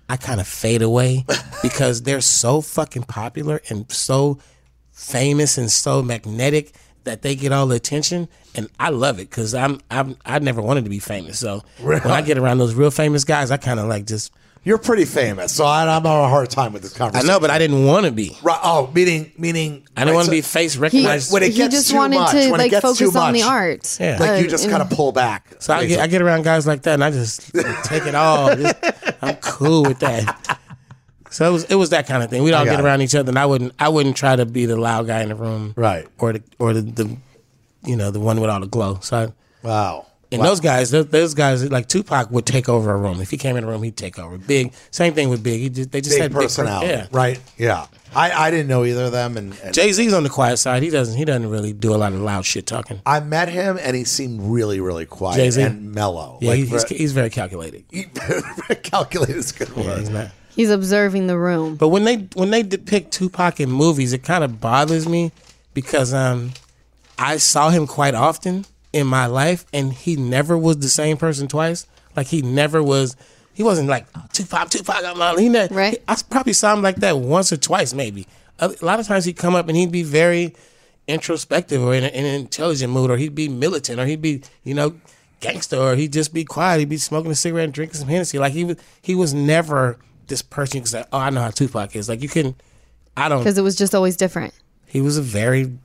I kind of fade away because they're so fucking popular and so famous and so magnetic that they get all the attention and I love it because I'm I'm I never wanted to be famous so when I get around those real famous guys I kind of like just You're pretty famous, so I, I'm having a hard time with this conversation. I conversation. know but I didn't want to be Right. Oh, meaning meaning. I didn't right, want to so- be face He, recognized when it he gets just too wanted much, to when it like gets too focus on the much, art. Yeah. Like you just kind of pull back. so I get, I get around guys like that and I just take it all Just- I'm cool with that so it was it was that kind of thing we'd all got get it. around each other and I wouldn't I wouldn't try to be the loud guy in the room Right. or the or the, the you know the one with all the glow so I, Wow. And those guys, those, those guys, like Tupac would take over a room. If he came in a room, he'd take over. Big, same thing with Big. He just, they just Big had big personality, yeah. right? Yeah, I, I didn't know either of them, and, and Jay Z's on the quiet side. He doesn't. He doesn't really do a lot of loud shit talking. I met him, and he seemed really, really quiet Jay-Z? and mellow. Yeah, like, he- he's, very- he's very calculated. calculated is a good word. He's not. He's observing the room. But when they when they depict Tupac in movies, it kind of bothers me because um, I saw him quite often in my life, and he never was the same person twice. Like he never was. He wasn't like "Oh, Tupac, Tupac. I'm not. He never, Right. I probably saw him like that once or twice, maybe. A a lot of times he'd come up and he'd be very introspective or in, a, in an intelligent mood, or he'd be militant, or he'd be you know gangster, or he'd just be quiet. He'd be smoking a cigarette and drinking some Hennessy. Like he was. He was never this person could say, "Oh, I know how Tupac is." Like you can. I don't. Because it was just always different. He was a very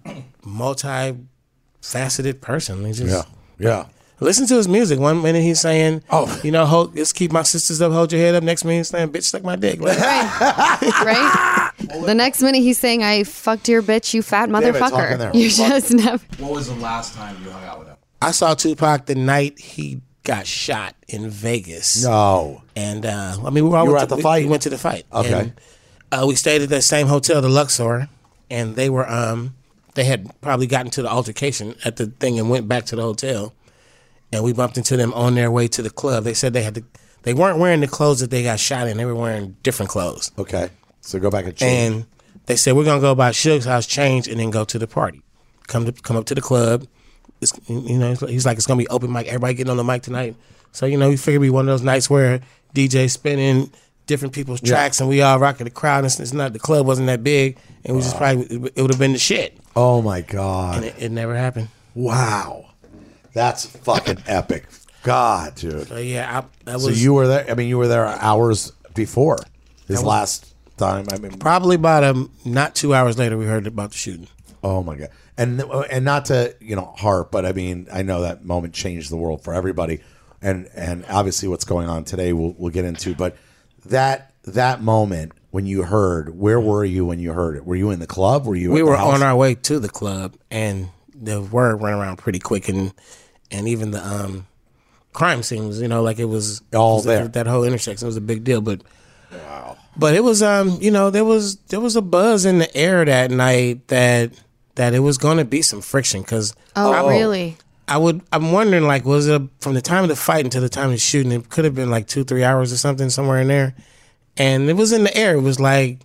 multi-faceted person. He just Yeah, yeah. listen to his music. One minute he's saying, Oh. you know, hold, let's keep my sisters up, hold your head up." Next minute he's saying, "Bitch, suck my dick." Like, right? the next minute he's saying, I fucked your bitch, you fat Damn it, talking motherfucker. You just never. What was the last time you hung out with him? I saw Tupac the night he got shot in Vegas. No, And uh, I mean, we were, all You were at to- the we- fight? We went to the fight. Okay. And, uh, we stayed at that same hotel, the Luxor, and they were um, they had probably gotten to the altercation at the thing and went back to the hotel, and we bumped into them on their way to the club. They said they had to. They weren't wearing the clothes that they got shot in. They were wearing different clothes. okay. So go back and change. And they said we're gonna go by Suge's house, change, and then go to the party. Come to come up to the club. It's, you know, he's like it's gonna be open mic. Everybody getting on the mic tonight. So you know, we figured it'd be one of those nights where DJ spinning different people's tracks and we all rocking the crowd. And it's, it's not the club wasn't that big, and we just probably it would have been the shit. oh my god! And it, it never happened. Wow, that's fucking epic. God, dude. So yeah, I, that was So you were there. I mean, you were there hours before his last time. I mean, probably about um not two hours later we heard about the shooting. oh my god. And and not to you know harp, but I mean, I know that moment changed the world for everybody, and and obviously what's going on today we'll we'll get into. But that that moment when you heard, where were you when you heard it? Were you in the club? Were you? we were house? on our way to the club and the word went around pretty quick and and even the um crime scene was you know like it was All it was- there. that whole intersection was a big deal but wow. but it was um you know there was there was a buzz in the air that night that that it was going to be some friction because Oh, really? I would. I'm wondering, like, was it from the time of the fight until the time of the shooting? It could have been like two, three hours or something, somewhere in there. And it was in the air. It was like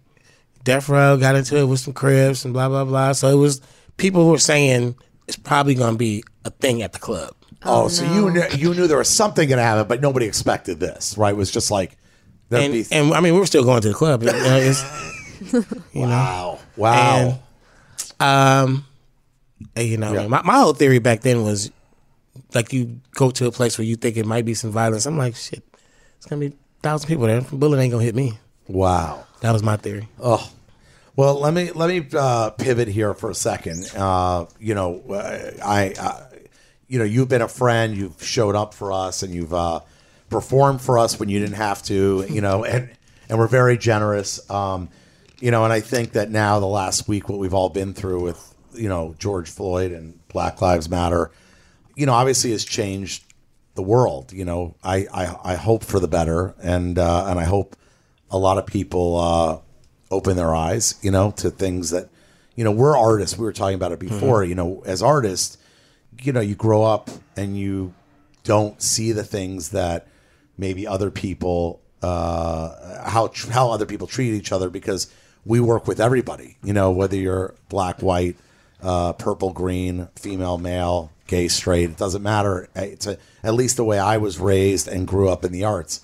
Death Row got into it with some Crips and blah blah blah. So it was people were saying it's probably going to be a thing at the club. Oh, so you knew, you knew there was something going to happen, but nobody expected this, right? It was just like And, be and I mean, we were still going to the club. You know, it's, wow, wow. um, and, you know, my, my whole theory back then was like you go to a place where you think it might be some violence. I'm like, shit, it's gonna be a thousand people there. Bullet ain't gonna hit me. wow. That was my theory. Oh, well, let me let me uh, pivot here for a second. Uh, you know, I, I, you know, you've been a friend. You've showed up for us, and you've uh, performed for us when you didn't have to. You know, and and we're very generous. Um, you know, and I think that now the last week, what we've all been through with you know George Floyd and Black Lives Matter, you know, obviously has changed the world. You know, I I, I hope for the better, and uh, and I hope a lot of people uh, open their eyes, you know, to things that, you know, we're artists. We were talking about it before. You know, as artists, you know, you grow up and you don't see the things that maybe other people uh, how tr- how other people treat each other because we work with everybody. You know, whether you're black, white, uh, purple, green, female, male, gay, straight, it doesn't matter. It's a, at least the way I was raised and grew up in the arts.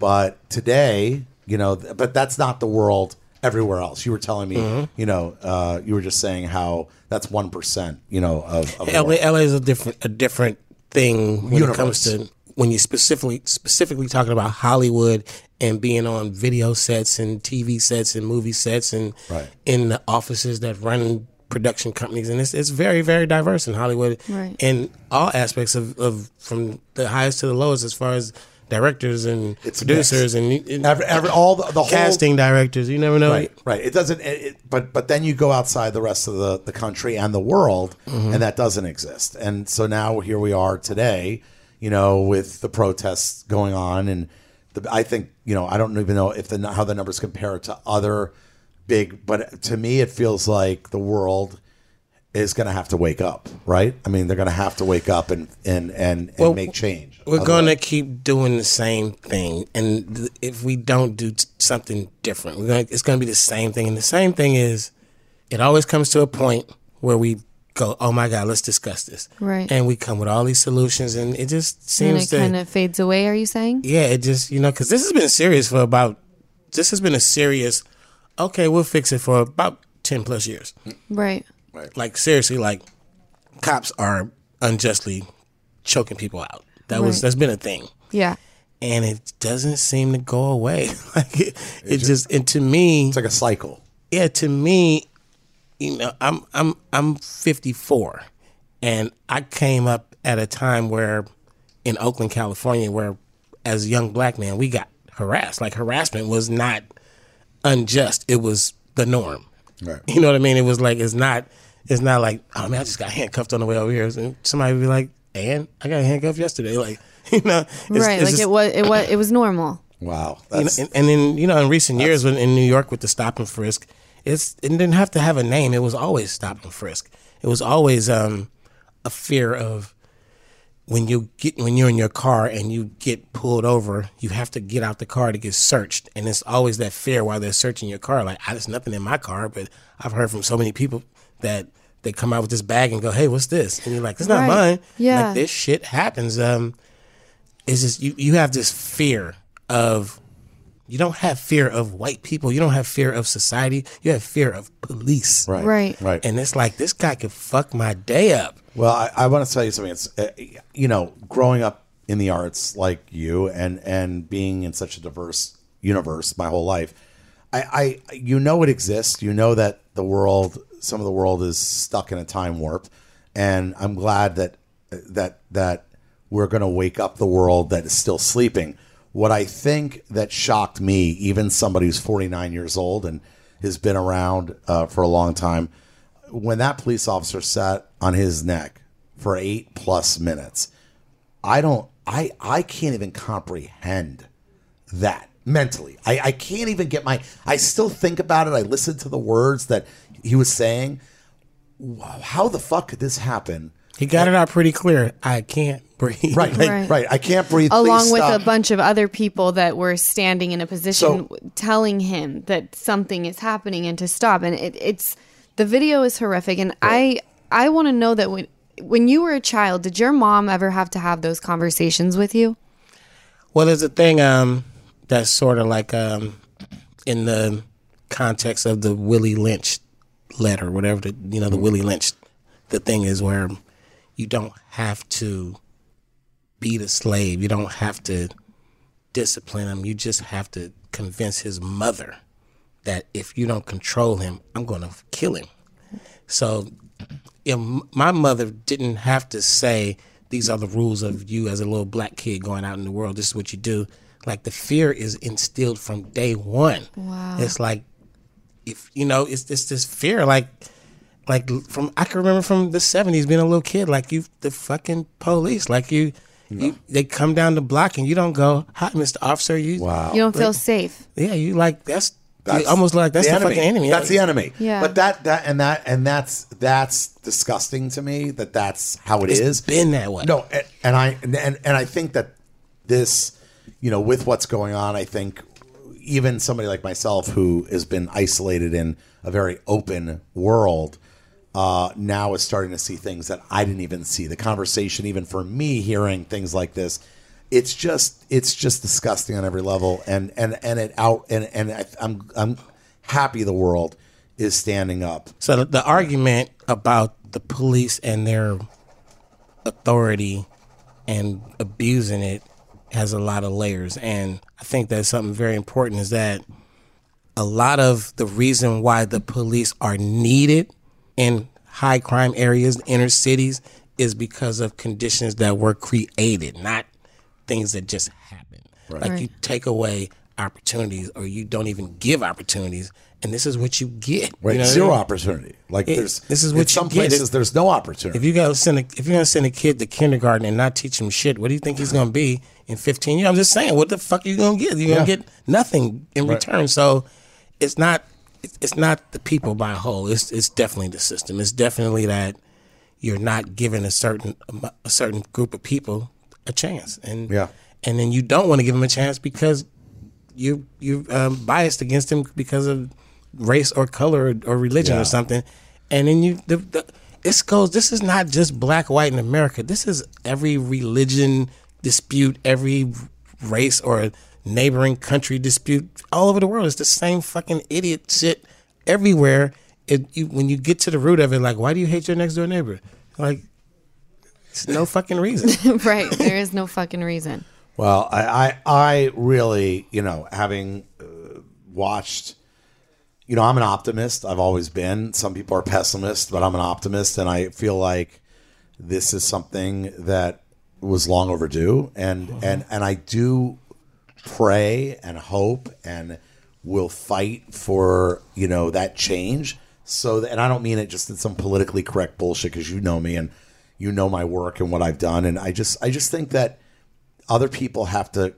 But today, you know, but that's not the world everywhere else. You were telling me, you know, uh, you were just saying how that's one percent, you know, of, of LA. LA is a different a different thing when it comes to when you specifically specifically talking about Hollywood and being on video sets and TV sets and movie sets and Right. in the offices that run production companies and it's it's very very diverse in Hollywood Right. in all aspects of, of from the highest to the lowest as far as directors and It's producers and, and Every, every, all the, the whole casting directors you never know Right, right. It doesn't. It, it- but but then you go outside the rest of the the country and the world, mm-hmm. and that doesn't exist. And so now here we are today. you know, with the protests going on, and the, I think you know, I don't even know if the how the numbers compare to other big, but to me, it feels like the world is going to have to wake up, right? I mean, they're going to have to wake up and and and, and Well, make change. We're going to keep doing the same thing, and th- if we don't do t- something different, we're going. to It's going to be the same thing, and the same thing is, it always comes to a point where we go, "Oh my God, let's discuss this," Right. And we come with all these solutions, and it just and seems it to, kind of fades away. Are you saying? yeah, it just you know, because this has been serious for about, this has been a serious. Okay, we'll fix it for about ten plus years. Right. Right. Like seriously, like cops are unjustly choking people out. That was that's been a thing Yeah. and it doesn't seem to go away. like it, it just and to me, it's like a cycle. yeah, to me, you know, I'm I'm I'm 54, and I came up at a time where in Oakland, California, where as a young black man we got harassed. Like harassment was not unjust; it was the norm. Right. You know what I mean? It was like it's not. It's not like oh man, I just got handcuffed on the way over here. And somebody would be like, "And I got handcuffed yesterday." Like you know, it's- right. it's like just- it was. It was. It was normal. Wow, you know, and, and then you know in recent years when in New York with the stop and frisk, it's it didn't have to have a name. It was always stop and frisk. It was always um, a fear of when you get when you're in your car and you get pulled over, you have to get out the car to get searched, and it's always that fear while they're searching your car. Like I, there's nothing in my car, but I've heard from so many people that they come out with this bag and go, "Hey, what's this?" And you're like, "It's not Right. mine." Yeah. like this shit happens. Um, it's just you you have this fear of you don't have fear of white people you don't have fear of society you have fear of police right, Right. right. and it's like this guy could fuck my day up Well, I, I want to tell you something. It's uh, you know, growing up in the arts like you, and and being in such a diverse universe my whole life, I, I you know it exists. You know that the world, some of the world is stuck in a time warp, and I'm glad that that that we're going to wake up the world that is still sleeping. What I think that shocked me, even somebody who's 49 years old and has been around uh, for a long time, when that police officer sat on his neck for eight plus minutes, I don't, I, I can't even comprehend that mentally. I, I can't even get my, I still think about it. I listen to the words that he was saying. Wow, How the fuck could this happen? he got it out pretty clear i can't breathe Right, Like, right, Right. I can't breathe. Along Please with stop. a bunch of other people that were standing in a position So- telling him that something is happening and to stop. And it, it's the video is horrific. And I I want to know that when when you were a child, did your mom ever have to have those conversations with you? well there's a thing um that's sort of like um in the context of the willie lynch letter whatever the you know the willie lynch the thing is where you don't have to beat the slave you don't have to discipline him. You just have to convince his mother that if you don't control him, I'm going to kill him. So, if m- my mother didn't have to say these are the rules of you as a little black kid going out in the world. This is what you do. Like the fear is instilled from day one. Wow. It's like if you know, it's it's this fear. Like like from I can remember from the seventies being a little kid. Like you, the fucking police. Like you. You, they come down the block and you don't go, "Hi, Mr. Officer." You, Wow. You don't feel safe. yeah, you like that's, That's almost like that's the, fucking enemy. That's the enemy. Yeah. But that that and that and that's that's disgusting to me. That that's how it It's is. been that way. No, and, and I and, and and I think that this, you know, with what's going on, I think even somebody like myself who has been isolated in a very open world uh, now is starting to see things that I didn't even see. The conversation, even for me, hearing things like this, it's just it's just disgusting on every level, and and and it out and and I, I'm I'm happy the world is standing up. So the, the argument about the police and their authority and abusing it has a lot of layers, and I think that's something very important is that a lot of the reason why the police are needed in high crime areas, inner cities, is because of conditions that were created, not things that just happen. Like you take away opportunities or you don't even give opportunities and this is what you get Right, you know what I zero mean? opportunity. Like It- there's this is in what you some get. places there's no opportunity. if you gotta send a, if you're gonna send a kid to kindergarten and not teach him shit what do you think he's gonna be in 15 years i'm just saying what the fuck are you gonna get you're gonna Yeah. get nothing in return so it's not it's- it's not the people by a whole it's it's definitely the system it's definitely that you're not giving a certain a certain group of people a chance and Yeah. and then you don't want to give him a chance because you you're um, biased against him because of race or color or, or religion Yeah. or something, and then you the, the this goes. This is not just black white in America. This is every religion dispute, every race or neighboring country dispute all over the world. It's the same fucking idiot shit everywhere. It you, when you get to the root of it, like why do you hate your next door neighbor? Like it's no fucking reason. right. There is no fucking reason. Well, I, I, I really, you know, having uh, watched, you know, I'm an optimist. I've always been. Some people are pessimists, but I'm an optimist, and I feel like this is something that was long overdue, and and and I do pray and hope and will fight for you know that change. So, that, and I don't mean it just in some politically correct bullshit because you know me and you know my work and what I've done, and I just I just think that other people have to,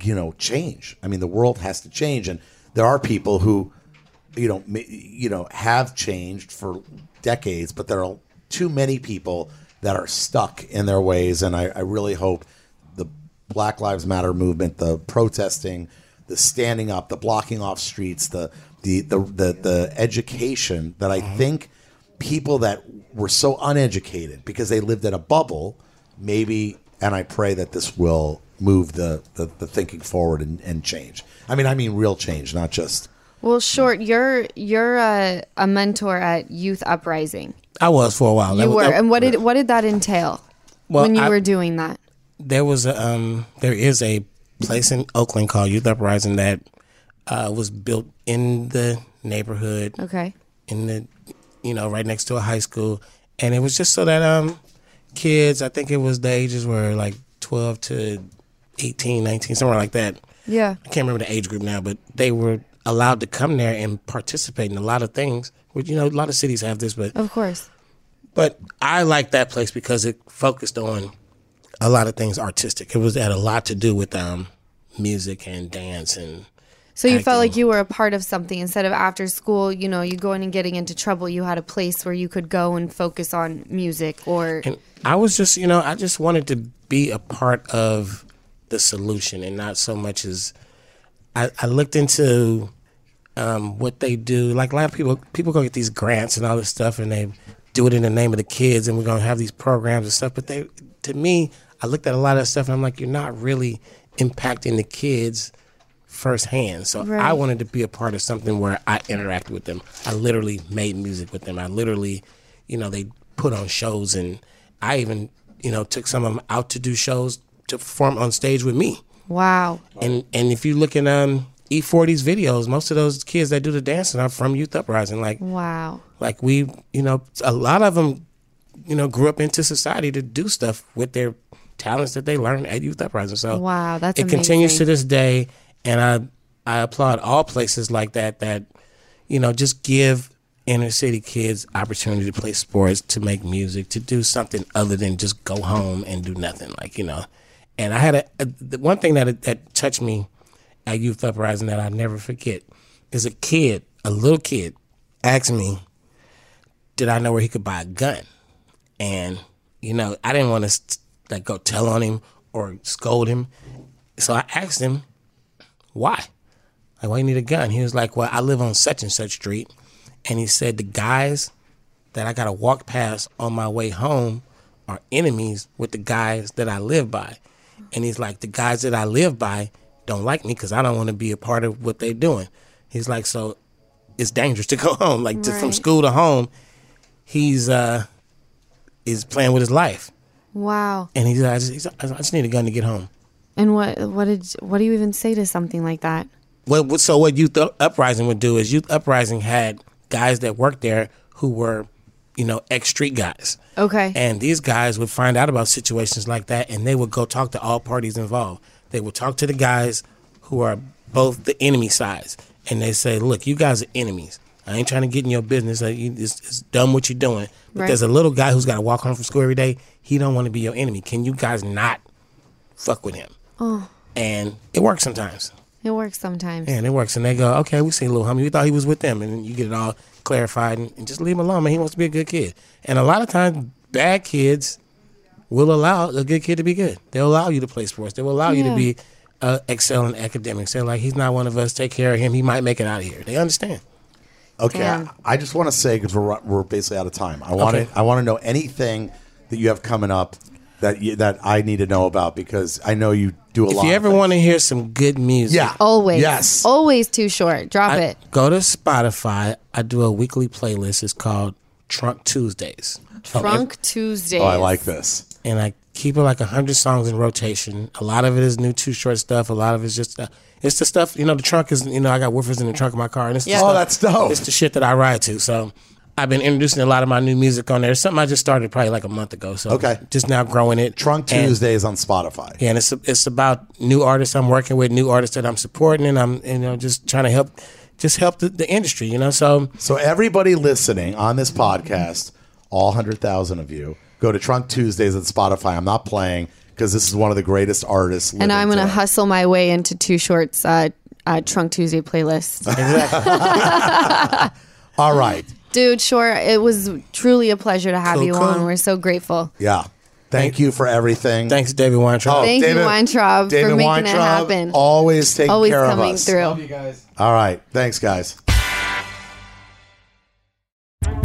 you know, change. I mean, the world has to change, and there are people who, you know, you know, have changed for decades, but there are too many people that are stuck in their ways, and I, I really hope the Black Lives Matter movement, the protesting, the standing up, the blocking off streets, the the the the, the education that I mm-hmm. think people that were so uneducated because they lived in a bubble, maybe, and I pray that this will move the, the, the thinking forward and, and change. I mean, I mean real change, not just. Well, short. You're you're a, a mentor at Youth Uprising. I was for a while. That You was- were, that- and what did what did that entail Well, when you I- were doing that? there was a um there is a place in Oakland called Youth Uprising that uh, was built in the neighborhood Okay. in the you know right next to a high school and it was just so that um kids I think it was the ages were like 12 to 18 19 somewhere like that Yeah. I can't remember the age group now but they were allowed to come there and participate in a lot of things which you know a lot of cities have this but Of course. but I like that place because it focused on a lot of things artistic. It was had a lot to do with um, music and dance and So you felt like you were a part of something instead of after school, you know, you going and getting into trouble. You had a place where you could go and focus on music or and I was just you know I just wanted to be a part of the solution and not so much as I, I looked into um, what they do. Like a lot of people people go get these grants and all this stuff and they do it in the name of the kids and we're gonna have these programs and stuff. But they to me, I looked at a lot of stuff and I'm like, you're not really impacting the kids firsthand. So I wanted to be a part of something where I interacted with them. I literally made music with them. I literally, you know, they put on shows and I even, you know, took some of them out to do shows to perform on stage with me. wow. And and if you look at um E40's videos, most of those kids that do the dancing are from Youth Uprising. Like Wow. like we, you know, a lot of them, you know, grew up into society to do stuff with their talents that they learned at Youth Uprising. So Wow, that's it continues to this day, and I I applaud all places like that that you know just give inner city kids opportunity to play sports, to make music, to do something other than just go home and do nothing. Like you know, and I had a, a the one thing that that touched me at Youth Uprising that I never forget is a kid, a little kid, asked me, "Did I know where he could buy a gun?" And you know, I didn't want to like go tell on him or scold him, so I asked him, "Why? Like, why you need a gun?" He was like, "Well, I live on such and such street," and he said the guys that I gotta walk past on my way home are enemies with the guys that I live by. And he's like, the guys that I live by don't like me because I don't want to be a part of what they're doing. He's like, so it's dangerous to go home. Like to, from school to home, he's uh is playing with his life. Wow. And he's, I just, he's, I just need a gun to get home. And what what did what do you even say to something like that? What so what Youth Uprising would do is Youth Uprising had guys that worked there who were, you know, ex street guys. Okay. And these guys would find out about situations like that and they would go talk to all parties involved. They would talk to the guys who are both the enemy sides, and they say, "Look, you guys are enemies. I ain't trying to get in your business. Like, you, it's, it's dumb what you're doing." But Right. there's a little guy who's got to walk home from school every day. He don't want to be your enemy. Can you guys not fuck with him? Oh. And it works sometimes. It works sometimes. And it works. And they go, okay, we seen little homie. We thought he was with them. And then you get it all clarified and, and just leave him alone, man. He wants to be a good kid. And a lot of times, bad kids will allow a good kid to be good. They'll allow you to play sports. They will allow you to be uh, excel in academics. They're like, he's not one of us. Take care of him. He might make it out of here. They understand. Okay, Damn. I just want to say because we're we're basically out of time. I want Okay. to I want to know anything that you have coming up that you, that I need to know about because I know you do a If lot. you ever want to hear some good music, yeah, Always. yes, Always too short. Drop I- it. go to Spotify. I do a weekly playlist. It's called Trunk Tuesdays. Trunk Tuesdays. oh, I like this. and I keep it like a hundred songs in rotation. A lot of it is new Too Short stuff. A lot of it's just uh, it's the stuff you know. The trunk is you know I got woofers in the trunk of my car, and it's the Yeah. stuff, Oh, that's dope. It's the shit that I ride to. So I've been introducing a lot of my new music on there. It's something I just started probably like a month ago. So Okay. just now growing it. Trunk And- Tuesdays on Spotify. yeah, and it's it's about new artists I'm working with, new artists that I'm supporting, and I'm you know just trying to help, just help the, the industry. You know, so So everybody listening on this podcast, all hundred thousand of you, go to Trunk Tuesdays at Spotify. I'm not playing because this is one of the greatest artists. And I'm going to hustle my way into Too Short's uh, uh, Trunk Tuesday playlist. Exactly. All right. Dude, sure. It was truly a pleasure to have Cool, you cool. on. We're so grateful. Yeah. Thank you for everything. thanks, David Weintraub. Oh, Thank you, Weintraub, for making it happen. Always taking Always care of coming us. through. you guys. All right. Thanks, guys.